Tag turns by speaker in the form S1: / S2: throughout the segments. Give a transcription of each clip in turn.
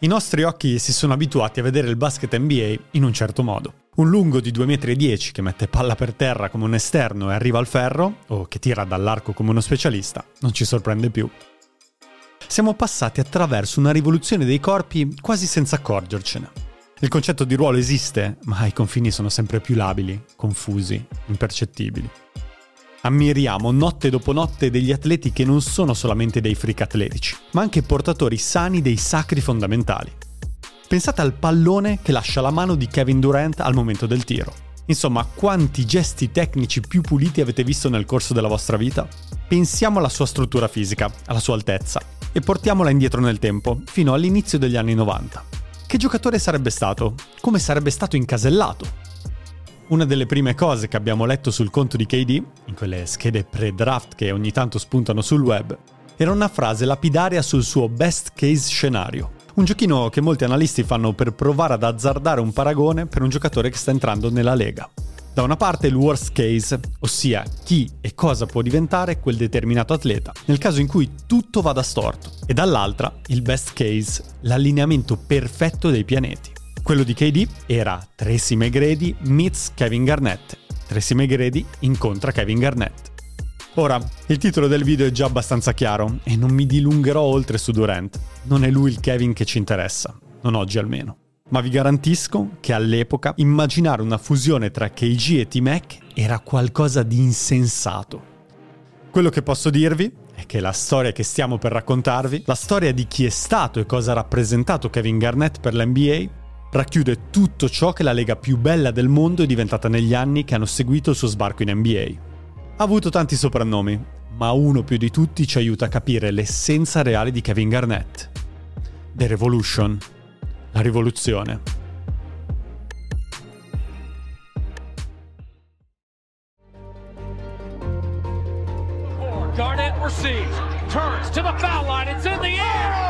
S1: I nostri occhi si sono abituati a vedere il basket NBA in un certo modo. Un lungo di 2,10 m che mette palla per terra come un esterno e arriva al ferro, o che tira dall'arco come uno specialista, non ci sorprende più. Siamo passati attraverso una rivoluzione dei corpi quasi senza accorgercene. Il concetto di ruolo esiste, ma i confini sono sempre più labili, confusi, impercettibili. Ammiriamo notte dopo notte degli atleti che non sono solamente dei freak atletici, ma anche portatori sani dei sacri fondamentali. Pensate al pallone che lascia la mano di Kevin Durant al momento del tiro. Insomma, quanti gesti tecnici più puliti avete visto nel corso della vostra vita? Pensiamo alla sua struttura fisica, alla sua altezza, e portiamola indietro nel tempo, fino all'inizio degli anni 90. Che giocatore sarebbe stato? Come sarebbe stato incasellato? Una delle prime cose che abbiamo letto sul conto di KD, in quelle schede pre-draft che ogni tanto spuntano sul web, era una frase lapidaria sul suo best case scenario. Un giochino che molti analisti fanno per provare ad azzardare un paragone per un giocatore che sta entrando nella lega. Da una parte il worst case, ossia chi e cosa può diventare quel determinato atleta nel caso in cui tutto vada storto, e dall'altra il best case, l'allineamento perfetto dei pianeti. Quello di KD era Tracy McGrady meets Kevin Garnett. Tracy McGrady incontra Kevin Garnett. Ora, il titolo del video è già abbastanza chiaro e non mi dilungherò oltre su Durant. Non è lui il Kevin che ci interessa, non oggi almeno. Ma vi garantisco che all'epoca immaginare una fusione tra KG e T-Mac era qualcosa di insensato. Quello che posso dirvi è che la storia che stiamo per raccontarvi, la storia di chi è stato e cosa ha rappresentato Kevin Garnett per l'NBA, racchiude tutto ciò che la lega più bella del mondo è diventata negli anni che hanno seguito il suo sbarco in NBA. Ha avuto tanti soprannomi, ma uno più di tutti ci aiuta a capire l'essenza reale di Kevin Garnett. The Revolution. La rivoluzione. Garnett receives, turns to the foul line, it's in the air!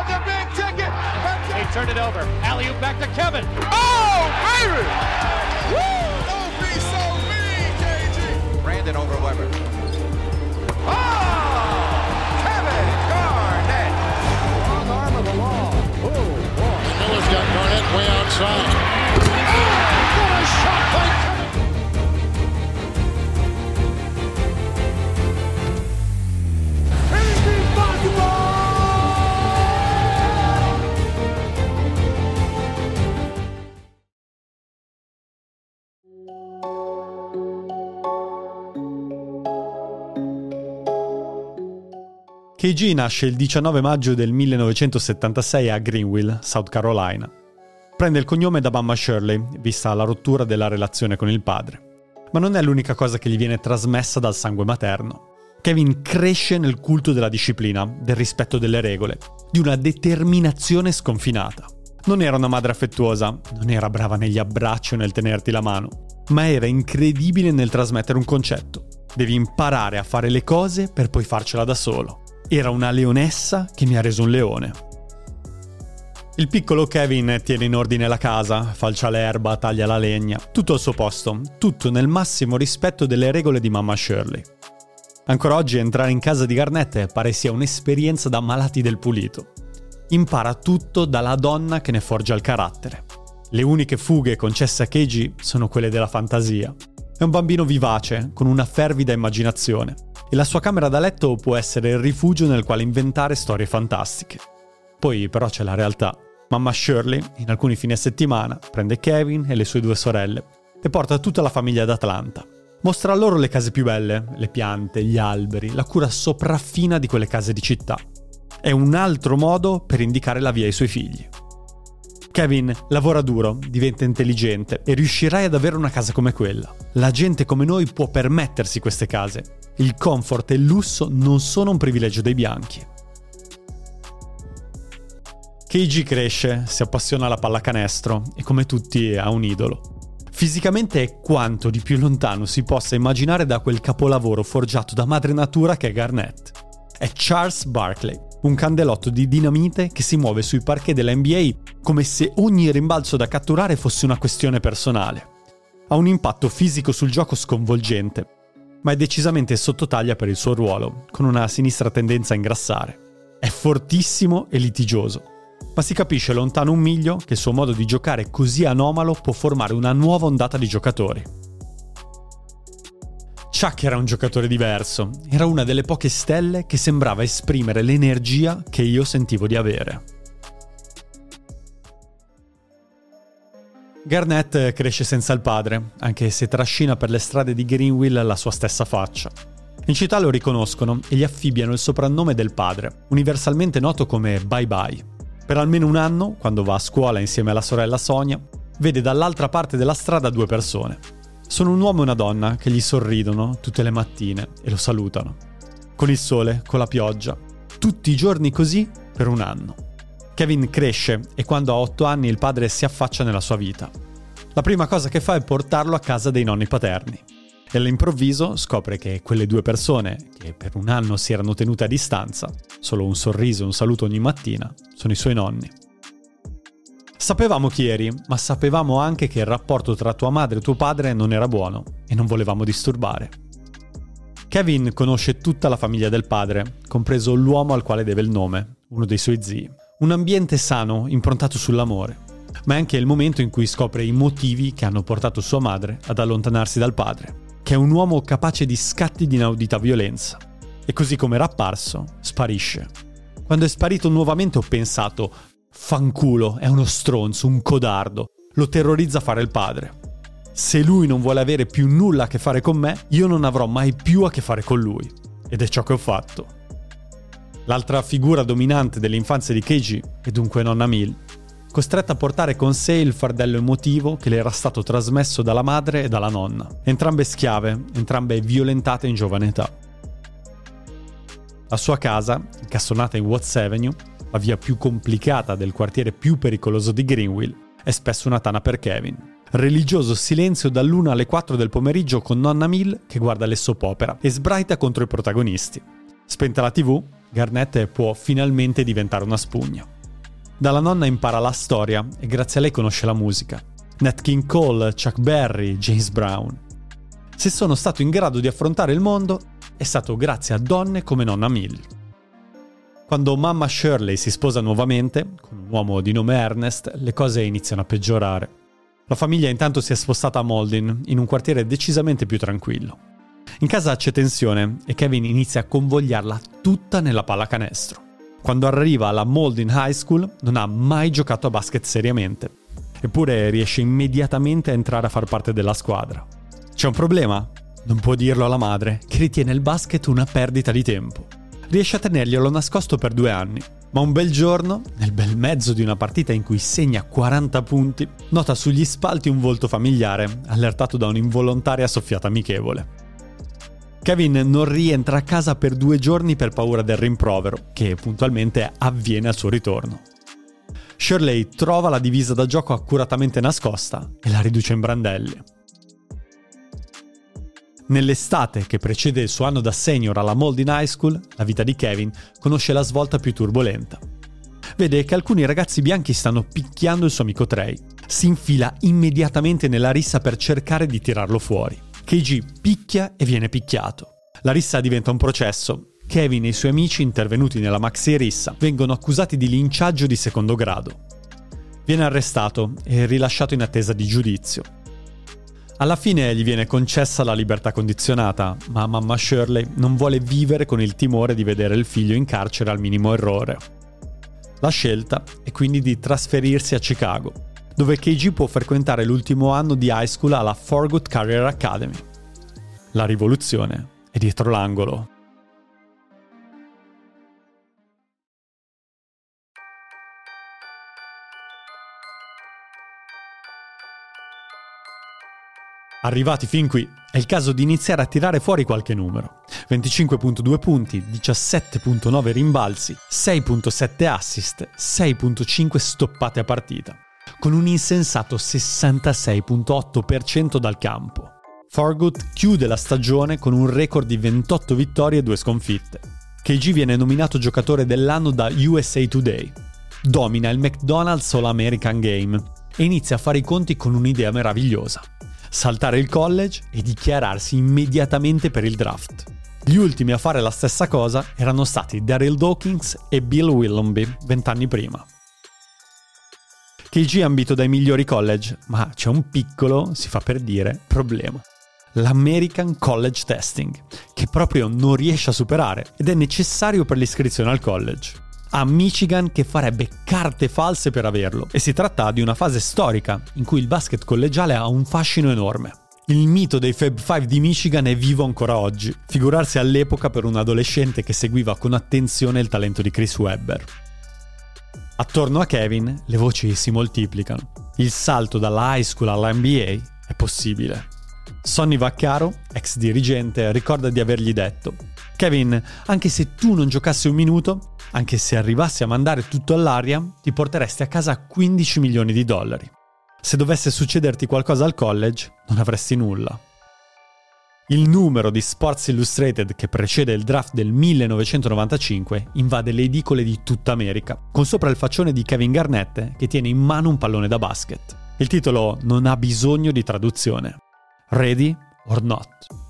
S1: He turned it over, alley-oop back to Kevin. Oh, baby! Woo! Don't be so mean, KG! Brandon over Weber. KG nasce il 19 maggio del 1976 a Greenville, South Carolina. Prende il cognome da mamma Shirley, vista la rottura della relazione con il padre. Ma non è l'unica cosa che gli viene trasmessa dal sangue materno. Kevin cresce nel culto della disciplina, del rispetto delle regole, di una determinazione sconfinata. Non era una madre affettuosa, non era brava negli abbracci o nel tenerti la mano, ma era incredibile nel trasmettere un concetto. Devi imparare a fare le cose per poi farcela da solo. Era una leonessa che mi ha reso un leone. Il piccolo Kevin tiene in ordine la casa, falcia l'erba, taglia la legna, tutto al suo posto, tutto nel massimo rispetto delle regole di mamma Shirley. Ancora oggi entrare in casa di Garnett pare sia un'esperienza da malati del pulito. Impara tutto dalla donna che ne forgia il carattere. Le uniche fughe concesse a Keiji sono quelle della fantasia. È un bambino vivace, con una fervida immaginazione, e la sua camera da letto può essere il rifugio nel quale inventare storie fantastiche. Poi però c'è la realtà. Mamma Shirley, in alcuni fine settimana, prende Kevin e le sue due sorelle e porta tutta la famiglia ad Atlanta. Mostra loro le case più belle, le piante, gli alberi, la cura sopraffina di quelle case di città. È un altro modo per indicare la via ai suoi figli. Kevin lavora duro, diventa intelligente e riuscirai ad avere una casa come quella. La gente come noi può permettersi queste case il comfort e il lusso non sono un privilegio dei bianchi. Keiji cresce, si appassiona alla pallacanestro e come tutti ha un idolo. Fisicamente è quanto di più lontano si possa immaginare da quel capolavoro forgiato da madre natura che è Garnett. È Charles Barkley, un candelotto di dinamite che si muove sui parquet della NBA come se ogni rimbalzo da catturare fosse una questione personale. Ha un impatto fisico sul gioco sconvolgente ma è decisamente sottotaglia per il suo ruolo, con una sinistra tendenza a ingrassare. È fortissimo e litigioso. ma si capisce lontano un miglio che il suo modo di giocare così anomalo può formare una nuova ondata di giocatori. Chuck era un giocatore diverso, era una delle poche stelle che sembrava esprimere l'energia che io sentivo di avere. Garnett cresce senza il padre, anche se trascina per le strade di Greenville la sua stessa faccia. In città lo riconoscono e gli affibbiano il soprannome del padre, universalmente noto come Bye Bye. Per almeno un anno, quando va a scuola insieme alla sorella Sonia, vede dall'altra parte della strada due persone. Sono un uomo e una donna che gli sorridono tutte le mattine e lo salutano. Con il sole, con la pioggia, tutti i giorni così per un anno. Kevin cresce e quando ha otto anni il padre si affaccia nella sua vita. La prima cosa che fa è portarlo a casa dei nonni paterni e all'improvviso scopre che quelle due persone, che per un anno si erano tenute a distanza, solo un sorriso e un saluto ogni mattina, sono i suoi nonni. Sapevamo chi eri, ma sapevamo anche che il rapporto tra tua madre e tuo padre non era buono e non volevamo disturbare. Kevin conosce tutta la famiglia del padre, compreso l'uomo al quale deve il nome, uno dei suoi zii. Un ambiente sano, improntato sull'amore, ma è anche il momento in cui scopre i motivi che hanno portato sua madre ad allontanarsi dal padre che è un uomo capace di scatti di inaudita violenza. E così come era apparso, sparisce. Quando è sparito nuovamente ho pensato, fanculo, è uno stronzo, un codardo, lo terrorizza fare il padre. Se lui non vuole avere più nulla a che fare con me, io non avrò mai più a che fare con lui. Ed è ciò che ho fatto. L'altra figura dominante dell'infanzia di Keiji è dunque nonna Mill, costretta a portare con sé il fardello emotivo che le era stato trasmesso dalla madre e dalla nonna, entrambe schiave, entrambe violentate in giovane età. La sua casa, incastonata in Watts Avenue, la via più complicata del quartiere più pericoloso di Greenville, è spesso una tana per Kevin. Religioso silenzio dall'1 alle 4 del pomeriggio con nonna Mill che guarda le soap opera e sbraita contro i protagonisti. Spenta la tv, Garnett può finalmente diventare una spugna. Dalla nonna impara la storia e grazie a lei conosce la musica. Nat King Cole, Chuck Berry, James Brown. Se sono stato in grado di affrontare il mondo è stato grazie a donne come nonna Mill. Quando mamma Shirley si sposa nuovamente, con un uomo di nome Ernest, le cose iniziano a peggiorare. La famiglia intanto si è spostata a Moldin, in un quartiere decisamente più tranquillo. In casa c'è tensione e Kevin inizia a convogliarla tutta nella pallacanestro. Quando arriva alla Mauldin High School non ha mai giocato a basket seriamente, eppure riesce immediatamente a entrare a far parte della squadra. C'è un problema? Non può dirlo alla madre, che ritiene il basket una perdita di tempo. Riesce a tenerglielo nascosto per due anni, ma un bel giorno, nel bel mezzo di una partita in cui segna 40 punti, nota sugli spalti un volto familiare, allertato da un'involontaria soffiata amichevole. Kevin non rientra a casa per due giorni per paura del rimprovero, che puntualmente avviene al suo ritorno. Shirley trova la divisa da gioco accuratamente nascosta e la riduce in brandelli. Nell'estate che precede il suo anno da senior alla Mauldin High School, la vita di Kevin conosce la svolta più turbolenta. Vede che alcuni ragazzi bianchi stanno picchiando il suo amico Trey. Si infila immediatamente nella rissa per cercare di tirarlo fuori. KG picchia e viene picchiato. La rissa diventa un processo. Kevin e i suoi amici intervenuti nella maxi rissa vengono accusati di linciaggio di secondo grado. Viene arrestato e rilasciato in attesa di giudizio. Alla fine gli viene concessa la libertà condizionata, ma mamma Shirley non vuole vivere con il timore di vedere il figlio in carcere al minimo errore. La scelta è quindi di trasferirsi a Chicago, dove KG può frequentare l'ultimo anno di high school alla Forgood Career Academy. La rivoluzione è dietro l'angolo. Arrivati fin qui, è il caso di iniziare a tirare fuori qualche numero. 25.2 punti, 17.9 rimbalzi, 6.7 assist, 6.5 stoppate a partita con un insensato 66.8% dal campo. Fargood chiude la stagione con un record di 28 vittorie e 2 sconfitte. KG viene nominato giocatore dell'anno da USA Today. Domina il McDonald's All American Game e inizia a fare i conti con un'idea meravigliosa. Saltare il college e dichiararsi immediatamente per il draft. Gli ultimi a fare la stessa cosa erano stati Daryl Dawkins e Bill Willoughby vent'anni prima. KG è ambito dai migliori college, ma c'è un piccolo, si fa per dire, problema. L'American College Testing, che proprio non riesce a superare ed è necessario per l'iscrizione al college a Michigan che farebbe carte false per averlo e si tratta di una fase storica in cui il basket collegiale ha un fascino enorme. Il mito dei Fab Five di Michigan è vivo ancora oggi, figurarsi all'epoca per un adolescente che seguiva con attenzione il talento di Chris Webber. Attorno a Kevin le voci si moltiplicano. Il salto dalla high school alla NBA è possibile. Sonny Vaccaro, ex dirigente, ricorda di avergli detto Kevin, anche se tu non giocassi un minuto, anche se arrivassi a mandare tutto all'aria, ti porteresti a casa 15 milioni di dollari. Se dovesse succederti qualcosa al college, non avresti nulla. Il numero di Sports Illustrated che precede il draft del 1995 invade le edicole di tutta America, con sopra il faccione di Kevin Garnett che tiene in mano un pallone da basket. Il titolo non ha bisogno di traduzione. Ready or not.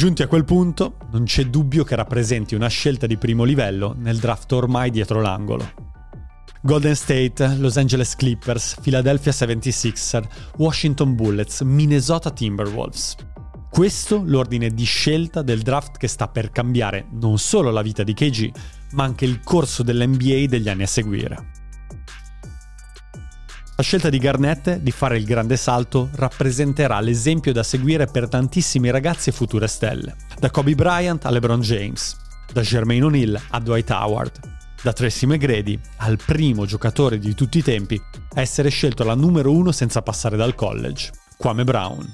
S1: Giunti a quel punto, non c'è dubbio che rappresenti una scelta di primo livello nel draft ormai dietro l'angolo. Golden State, Los Angeles Clippers, Philadelphia 76er, Washington Bullets, Minnesota Timberwolves. Questo l'ordine di scelta del draft che sta per cambiare non solo la vita di KG, ma anche il corso dell'NBA degli anni a seguire. La scelta di Garnett di fare il grande salto rappresenterà l'esempio da seguire per tantissimi ragazzi e future stelle, da Kobe Bryant a LeBron James, da Jermaine O'Neal a Dwight Howard, da Tracy McGrady al primo giocatore di tutti i tempi a essere scelto la numero uno senza passare dal college, Kwame Brown.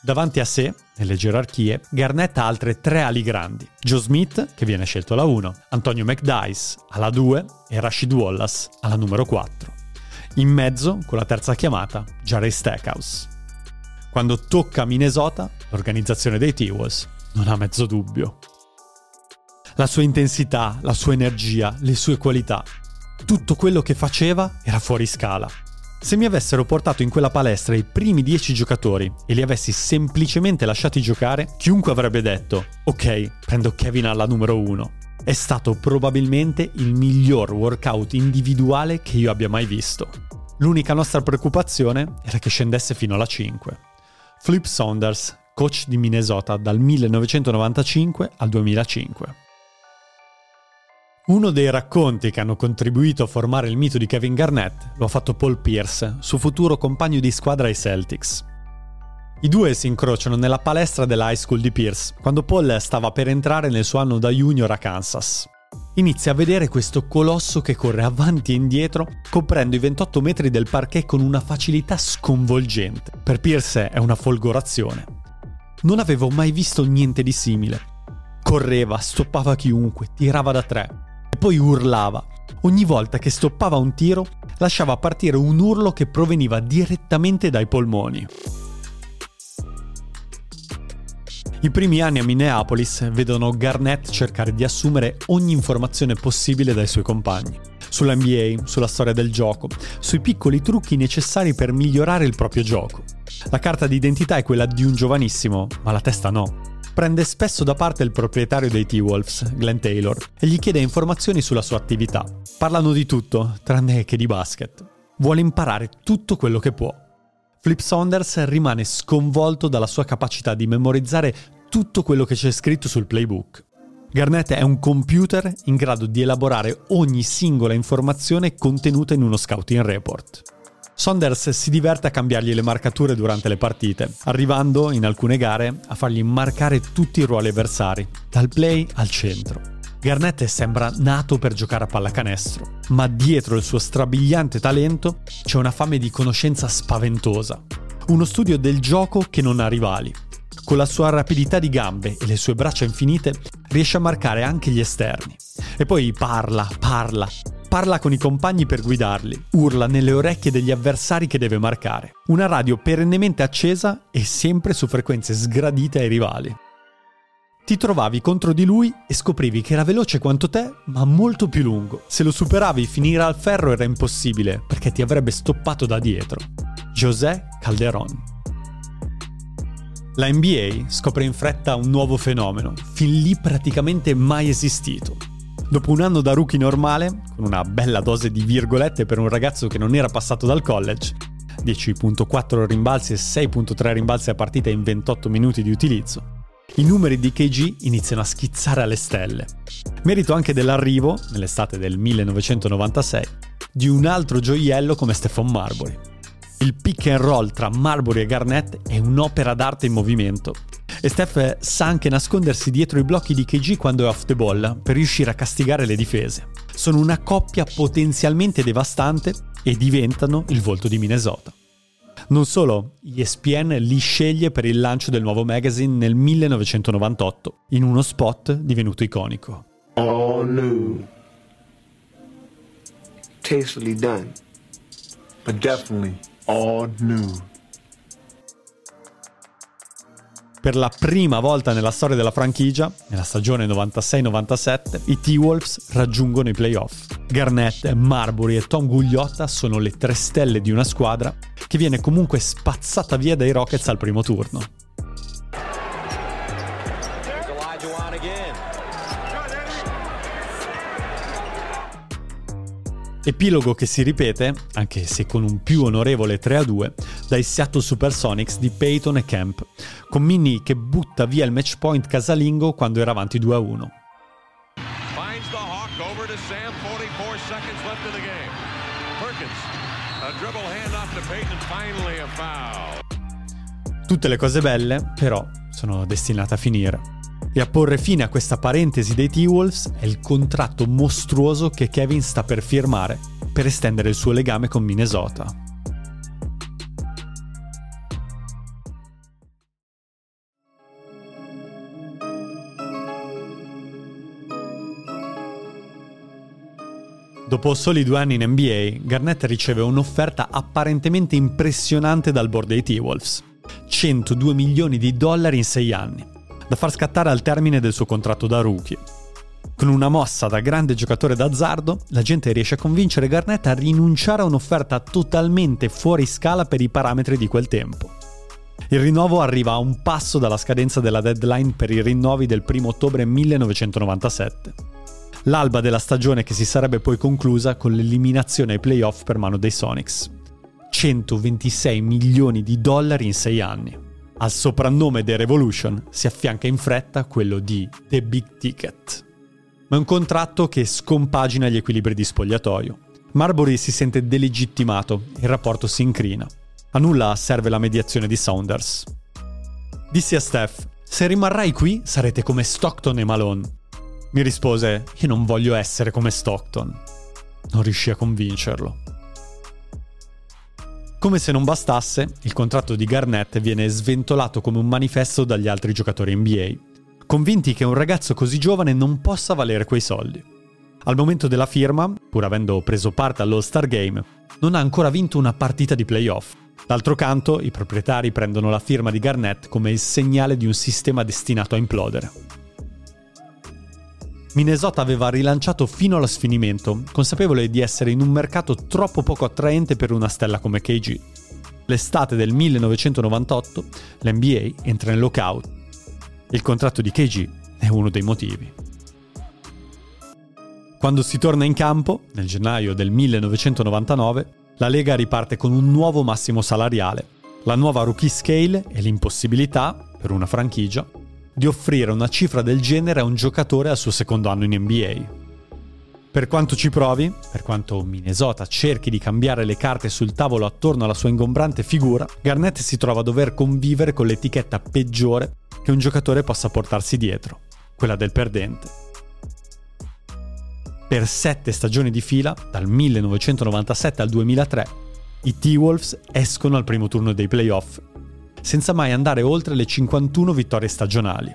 S1: Davanti a sé, nelle gerarchie, Garnett ha altre tre ali grandi. Joe Smith, che viene scelto alla 1, Antonio McDice alla 2 e Rashid Wallace alla numero 4. In mezzo, con la terza chiamata, Jarry Stackhouse. Quando tocca Minnesota, l'organizzazione dei T-Wolves non ha mezzo dubbio. La sua intensità, la sua energia, le sue qualità, tutto quello che faceva era fuori scala. Se mi avessero portato in quella palestra i primi dieci giocatori e li avessi semplicemente lasciati giocare, chiunque avrebbe detto: Ok, prendo Kevin alla numero uno. È stato probabilmente il miglior workout individuale che io abbia mai visto. L'unica nostra preoccupazione era che scendesse fino alla 5. Flip Saunders, coach di Minnesota dal 1995 al 2005. Uno dei racconti che hanno contribuito a formare il mito di Kevin Garnett lo ha fatto Paul Pierce, suo futuro compagno di squadra ai Celtics. I due si incrociano nella palestra dell'high school di Pierce, quando Paul stava per entrare nel suo anno da junior a Kansas. Inizia a vedere questo colosso che corre avanti e indietro, coprendo i 28 metri del parquet con una facilità sconvolgente. Per Pierce è una folgorazione. Non avevo mai visto niente di simile. Correva, stoppava chiunque, tirava da tre e poi urlava. Ogni volta che stoppava un tiro, lasciava partire un urlo che proveniva direttamente dai polmoni. I primi anni a Minneapolis vedono Garnett cercare di assumere ogni informazione possibile dai suoi compagni. Sull'NBA, sulla storia del gioco, sui piccoli trucchi necessari per migliorare il proprio gioco. La carta d'identità è quella di un giovanissimo, ma la testa no. Prende spesso da parte il proprietario dei T-Wolves, Glenn Taylor, e gli chiede informazioni sulla sua attività. Parlano di tutto, tranne che di basket. Vuole imparare tutto quello che può. Flip Saunders rimane sconvolto dalla sua capacità di memorizzare tutto quello che c'è scritto sul playbook. Garnett è un computer in grado di elaborare ogni singola informazione contenuta in uno scouting report. Saunders si diverte a cambiargli le marcature durante le partite, arrivando in alcune gare a fargli marcare tutti i ruoli avversari, dal play al centro. Garnett sembra nato per giocare a pallacanestro, ma dietro il suo strabiliante talento c'è una fame di conoscenza spaventosa. Uno studio del gioco che non ha rivali. Con la sua rapidità di gambe e le sue braccia infinite riesce a marcare anche gli esterni. E poi parla, parla, parla con i compagni per guidarli, urla nelle orecchie degli avversari che deve marcare. Una radio perennemente accesa e sempre su frequenze sgradite ai rivali. Ti trovavi contro di lui e scoprivi che era veloce quanto te, ma molto più lungo. Se lo superavi, finire al ferro era impossibile, perché ti avrebbe stoppato da dietro. José Calderón. La NBA scopre in fretta un nuovo fenomeno, fin lì praticamente mai esistito. Dopo un anno da rookie normale, con una bella dose di virgolette per un ragazzo che non era passato dal college, 10.4 rimbalzi e 6.3 rimbalzi a partita in 28 minuti di utilizzo, i numeri di KG iniziano a schizzare alle stelle. Merito anche dell'arrivo, nell'estate del 1996, di un altro gioiello come Stefan Marbury. Il pick and roll tra Marbury e Garnett è un'opera d'arte in movimento. E Steph sa anche nascondersi dietro i blocchi di KG quando è off the ball per riuscire a castigare le difese. Sono una coppia potenzialmente devastante e diventano il volto di Minnesota. Non solo, ESPN li sceglie per il lancio del nuovo magazine nel 1998, in uno spot divenuto iconico. All new. Tastefully done. But definitely all new. Per la prima volta nella storia della franchigia, nella stagione 96-97, i T-Wolves raggiungono i playoff. Garnett, Marbury e Tom Gugliotta sono le tre stelle di una squadra che viene comunque spazzata via dai Rockets al primo turno. Epilogo che si ripete, anche se con un più onorevole 3-2, dai Seattle Supersonics di Peyton e Camp, con Minnie che butta via il match point casalingo quando era avanti 2-1. Tutte le cose belle, però, sono destinate a finire. E a porre fine a questa parentesi dei T-Wolves è il contratto mostruoso che Kevin sta per firmare per estendere il suo legame con Minnesota. Dopo soli due anni in NBA, Garnett riceve un'offerta apparentemente impressionante dal board dei T-Wolves. 102 milioni di dollari in sei anni da far scattare al termine del suo contratto da rookie. Con una mossa da grande giocatore d'azzardo, la gente riesce a convincere Garnett a rinunciare a un'offerta totalmente fuori scala per i parametri di quel tempo. Il rinnovo arriva a un passo dalla scadenza della deadline per i rinnovi del 1 ottobre 1997. L'alba della stagione che si sarebbe poi conclusa con l'eliminazione ai playoff per mano dei Sonics. 126 milioni di dollari in 6 anni. Al soprannome The Revolution si affianca in fretta quello di The Big Ticket. Ma è un contratto che scompagina gli equilibri di spogliatoio. Marbury si sente delegittimato, il rapporto si incrina. A nulla serve la mediazione di Saunders. Dissi a Steph, se rimarrai qui sarete come Stockton e Malone. Mi rispose, io non voglio essere come Stockton. Non riuscì a convincerlo. Come se non bastasse, il contratto di Garnett viene sventolato come un manifesto dagli altri giocatori NBA, convinti che un ragazzo così giovane non possa valere quei soldi. Al momento della firma, pur avendo preso parte all'All-Star Game, non ha ancora vinto una partita di playoff. D'altro canto, i proprietari prendono la firma di Garnett come il segnale di un sistema destinato a implodere. Minnesota aveva rilanciato fino allo sfinimento, consapevole di essere in un mercato troppo poco attraente per una stella come KG. L'estate del 1998 l'NBA entra nel lockout. Il contratto di KG è uno dei motivi. Quando si torna in campo, nel gennaio del 1999, la Lega riparte con un nuovo massimo salariale, la nuova rookie scale e l'impossibilità, per una franchigia, di offrire una cifra del genere a un giocatore al suo secondo anno in NBA. Per quanto ci provi, per quanto Minnesota cerchi di cambiare le carte sul tavolo attorno alla sua ingombrante figura, Garnett si trova a dover convivere con l'etichetta peggiore che un giocatore possa portarsi dietro, quella del perdente. Per sette stagioni di fila, dal 1997 al 2003, i T-Wolves escono al primo turno dei playoff senza mai andare oltre le 51 vittorie stagionali.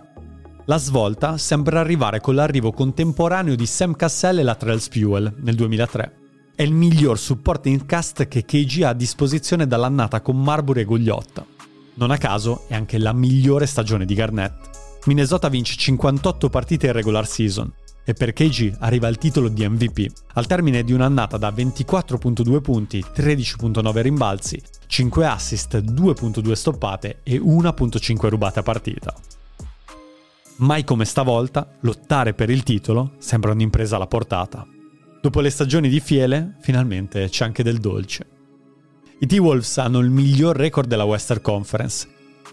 S1: La svolta sembra arrivare con l'arrivo contemporaneo di Sam Cassell e la Trells Fuel nel 2003. È il miglior supporting cast che KG ha a disposizione dall'annata con Marbury e Gugliotta. Non a caso è anche la migliore stagione di Garnett. Minnesota vince 58 partite in regular season, e per KG arriva il titolo di MVP, al termine di un'annata da 24.2 punti, 13.9 rimbalzi, 5 assist, 2.2 stoppate e 1.5 rubate a partita. Mai come stavolta, lottare per il titolo sembra un'impresa alla portata. Dopo le stagioni di fiele, finalmente c'è anche del dolce. I T-Wolves hanno il miglior record della Western Conference,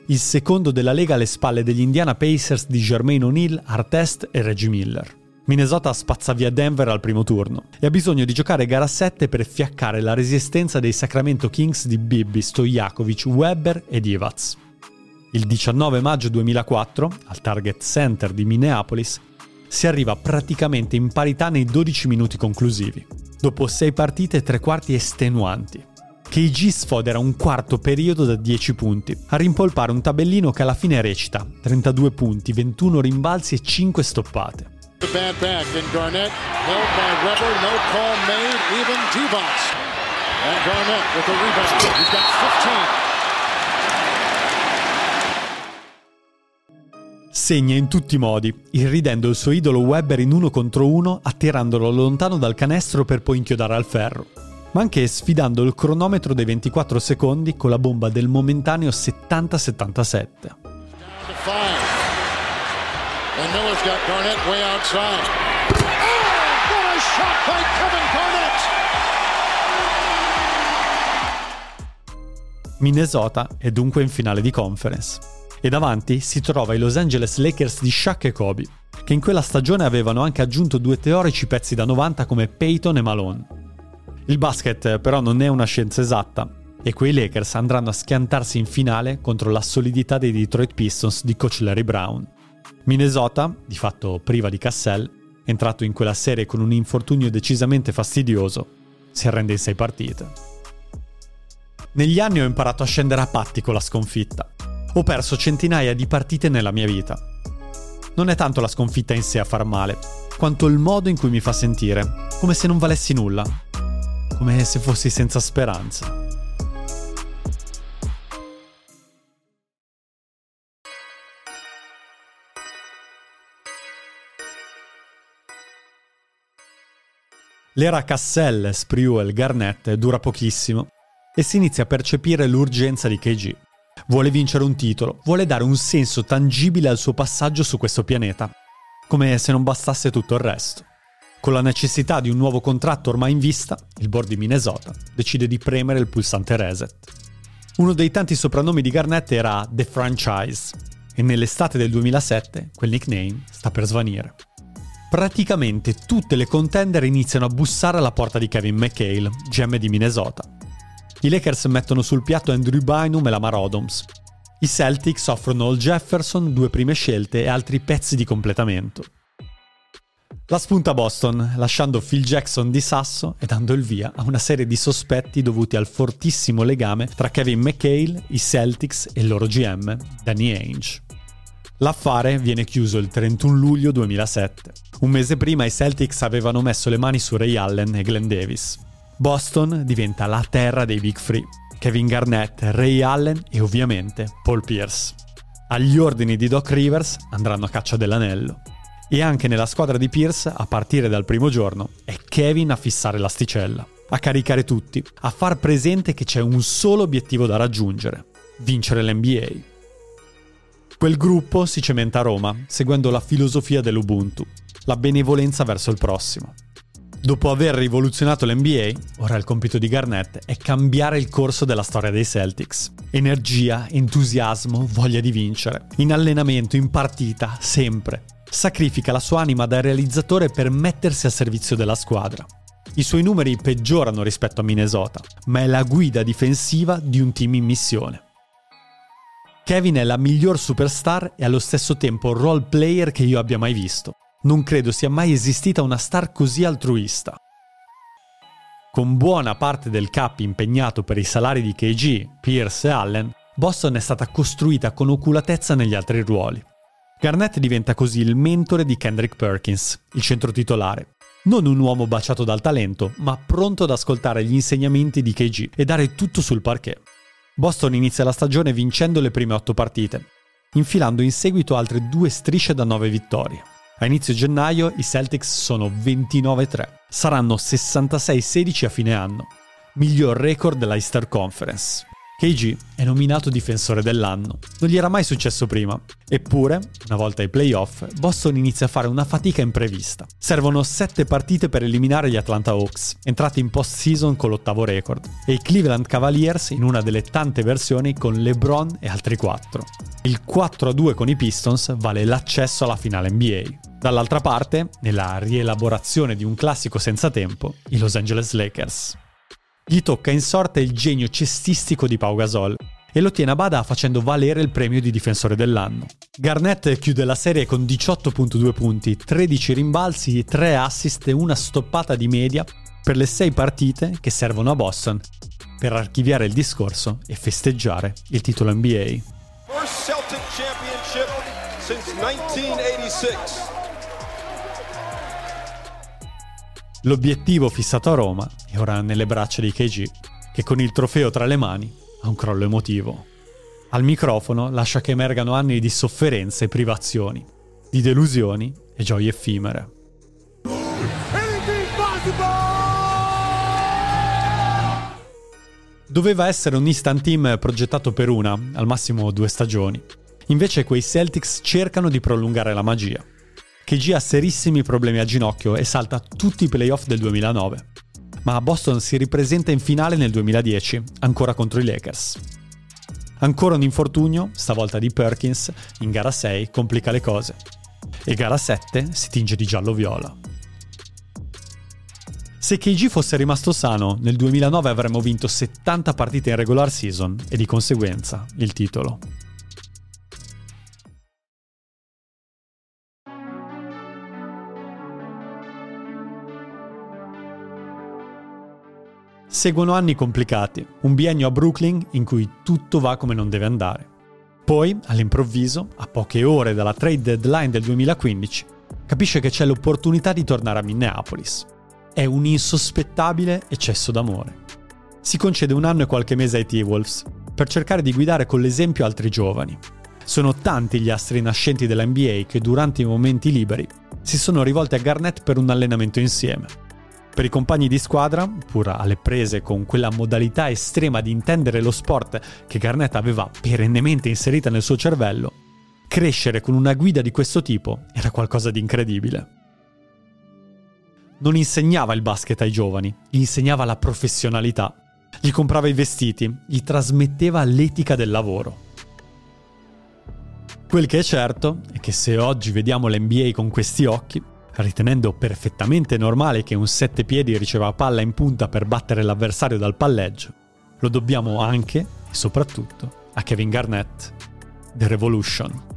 S1: il secondo della Lega alle spalle degli Indiana Pacers di Jermaine O'Neal, Artest e Reggie Miller. Minnesota spazza via Denver al primo turno e ha bisogno di giocare gara 7 per fiaccare la resistenza dei Sacramento Kings di Bibby, Stojakovic, Weber ed Ivats. Il 19 maggio 2004, al Target Center di Minneapolis, si arriva praticamente in parità nei 12 minuti conclusivi, dopo 6 partite e 3 quarti estenuanti. KG sfodera un quarto periodo da 10 punti, a rimpolpare un tabellino che alla fine recita 32 punti, 21 rimbalzi e 5 stoppate. Bad back in Garnett, held by Weber, no call made, even Divac. And Garnett with the rebound. He's got 15. Segna in tutti i modi, irridendo il suo idolo Weber in uno contro uno, attirandolo lontano dal canestro per poi inchiodare al ferro, ma anche sfidando il cronometro dei 24 secondi con la bomba del momentaneo 70-77. Miller's got Garnett way outside. Oh, what a shot by Kevin Garnett! Minnesota è dunque in finale di conference. E davanti si trova i Los Angeles Lakers di Shaq e Kobe, che in quella stagione avevano anche aggiunto due teorici pezzi da 90 come Peyton e Malone. Il basket però non è una scienza esatta e quei Lakers andranno a schiantarsi in finale contro la solidità dei Detroit Pistons di coach Larry Brown. Minnesota, di fatto priva di Cassell, entrato in quella serie con un infortunio decisamente fastidioso, si arrende in sei partite. Negli anni ho imparato a scendere a patti con la sconfitta. Ho perso centinaia di partite nella mia vita. Non è tanto la sconfitta in sé a far male, quanto il modo in cui mi fa sentire, come se non valessi nulla, come se fossi senza speranza. L'era Cassell, Sprewell, Garnett dura pochissimo e si inizia a percepire l'urgenza di KG. Vuole vincere un titolo, vuole dare un senso tangibile al suo passaggio su questo pianeta, come se non bastasse tutto il resto. Con la necessità di un nuovo contratto ormai in vista, il board di Minnesota decide di premere il pulsante reset. Uno dei tanti soprannomi di Garnett era The Franchise, e nell'estate del 2007 quel nickname sta per svanire praticamente tutte le contender iniziano a bussare alla porta di Kevin McHale, GM di Minnesota. I Lakers mettono sul piatto Andrew Bynum e la Marodoms. I Celtics offrono Al Jefferson, due prime scelte e altri pezzi di completamento. La spunta Boston, lasciando Phil Jackson di sasso e dando il via a una serie di sospetti dovuti al fortissimo legame tra Kevin McHale, i Celtics e il loro GM, Danny Ainge. L'affare viene chiuso il 31 luglio 2007. Un mese prima i Celtics avevano messo le mani su Ray Allen e Glenn Davis. Boston diventa la terra dei Big Free. Kevin Garnett, Ray Allen e ovviamente Paul Pierce. Agli ordini di Doc Rivers andranno a caccia dell'anello. E anche nella squadra di Pierce, a partire dal primo giorno, è Kevin a fissare l'asticella, a caricare tutti, a far presente che c'è un solo obiettivo da raggiungere, vincere l'NBA. Quel gruppo si cementa a Roma, seguendo la filosofia dell'Ubuntu, la benevolenza verso il prossimo. Dopo aver rivoluzionato l'NBA, ora il compito di Garnett è cambiare il corso della storia dei Celtics. Energia, entusiasmo, voglia di vincere. In allenamento, in partita, sempre. Sacrifica la sua anima da realizzatore per mettersi a servizio della squadra. I suoi numeri peggiorano rispetto a Minnesota, ma è la guida difensiva di un team in missione. Kevin è la miglior superstar e allo stesso tempo role player che io abbia mai visto. Non credo sia mai esistita una star così altruista. Con buona parte del cap impegnato per i salari di KG, Pierce e Allen, Boston è stata costruita con oculatezza negli altri ruoli. Garnett diventa così il mentore di Kendrick Perkins, il centro titolare. Non un uomo baciato dal talento, ma pronto ad ascoltare gli insegnamenti di KG e dare tutto sul parquet. Boston inizia la stagione vincendo le prime otto partite, infilando in seguito altre due strisce da nove vittorie. A inizio gennaio i Celtics sono 29-3, saranno 66-16 a fine anno, miglior record della Easter Conference. KG è nominato difensore dell'anno. Non gli era mai successo prima. Eppure, una volta ai playoff, Boston inizia a fare una fatica imprevista. Servono sette partite per eliminare gli Atlanta Hawks, entrati in post-season con l'ottavo record, e i Cleveland Cavaliers in una delle tante versioni con LeBron e altri quattro. Il 4-2 con i Pistons vale l'accesso alla finale NBA. Dall'altra parte, nella rielaborazione di un classico senza tempo, i Los Angeles Lakers. Gli tocca in sorte il genio cestistico di Pau Gasol e lo tiene a bada facendo valere il premio di difensore dell'anno. Garnett chiude la serie con 18.2 punti, 13 rimbalzi, 3 assist e una stoppata di media per le 6 partite che servono a Boston per archiviare il discorso e festeggiare il titolo NBA. First Celtic championship since 1986. L'obiettivo fissato a Roma è ora nelle braccia di KG, che con il trofeo tra le mani ha un crollo emotivo. Al microfono lascia che emergano anni di sofferenze e privazioni, di delusioni e gioie effimere. Doveva essere un instant team progettato per una, al massimo due stagioni. Invece quei Celtics cercano di prolungare la magia. KG ha serissimi problemi al ginocchio e salta tutti i playoff del 2009. Ma Boston si ripresenta in finale nel 2010, ancora contro i Lakers. Ancora un infortunio, stavolta di Perkins, in gara 6 complica le cose. E gara 7 si tinge di giallo-viola. Se KG fosse rimasto sano, nel 2009 avremmo vinto 70 partite in regular season e di conseguenza il titolo. Seguono anni complicati, un biennio a Brooklyn in cui tutto va come non deve andare. Poi, all'improvviso, a poche ore dalla trade deadline del 2015, capisce che c'è l'opportunità di tornare a Minneapolis. È un insospettabile eccesso d'amore. Si concede un anno e qualche mese ai T-Wolves per cercare di guidare con l'esempio altri giovani. Sono tanti gli astri nascenti della NBA che durante i momenti liberi si sono rivolti a Garnett per un allenamento insieme. Per i compagni di squadra, pur alle prese con quella modalità estrema di intendere lo sport che Garnett aveva perennemente inserita nel suo cervello, crescere con una guida di questo tipo era qualcosa di incredibile. Non insegnava il basket ai giovani, gli insegnava la professionalità, gli comprava i vestiti, gli trasmetteva l'etica del lavoro. Quel che è certo è che se oggi vediamo l'NBA con questi occhi, ritenendo perfettamente normale che un sette piedi riceva palla in punta per battere l'avversario dal palleggio, lo dobbiamo anche e soprattutto a Kevin Garnett, The Revolution.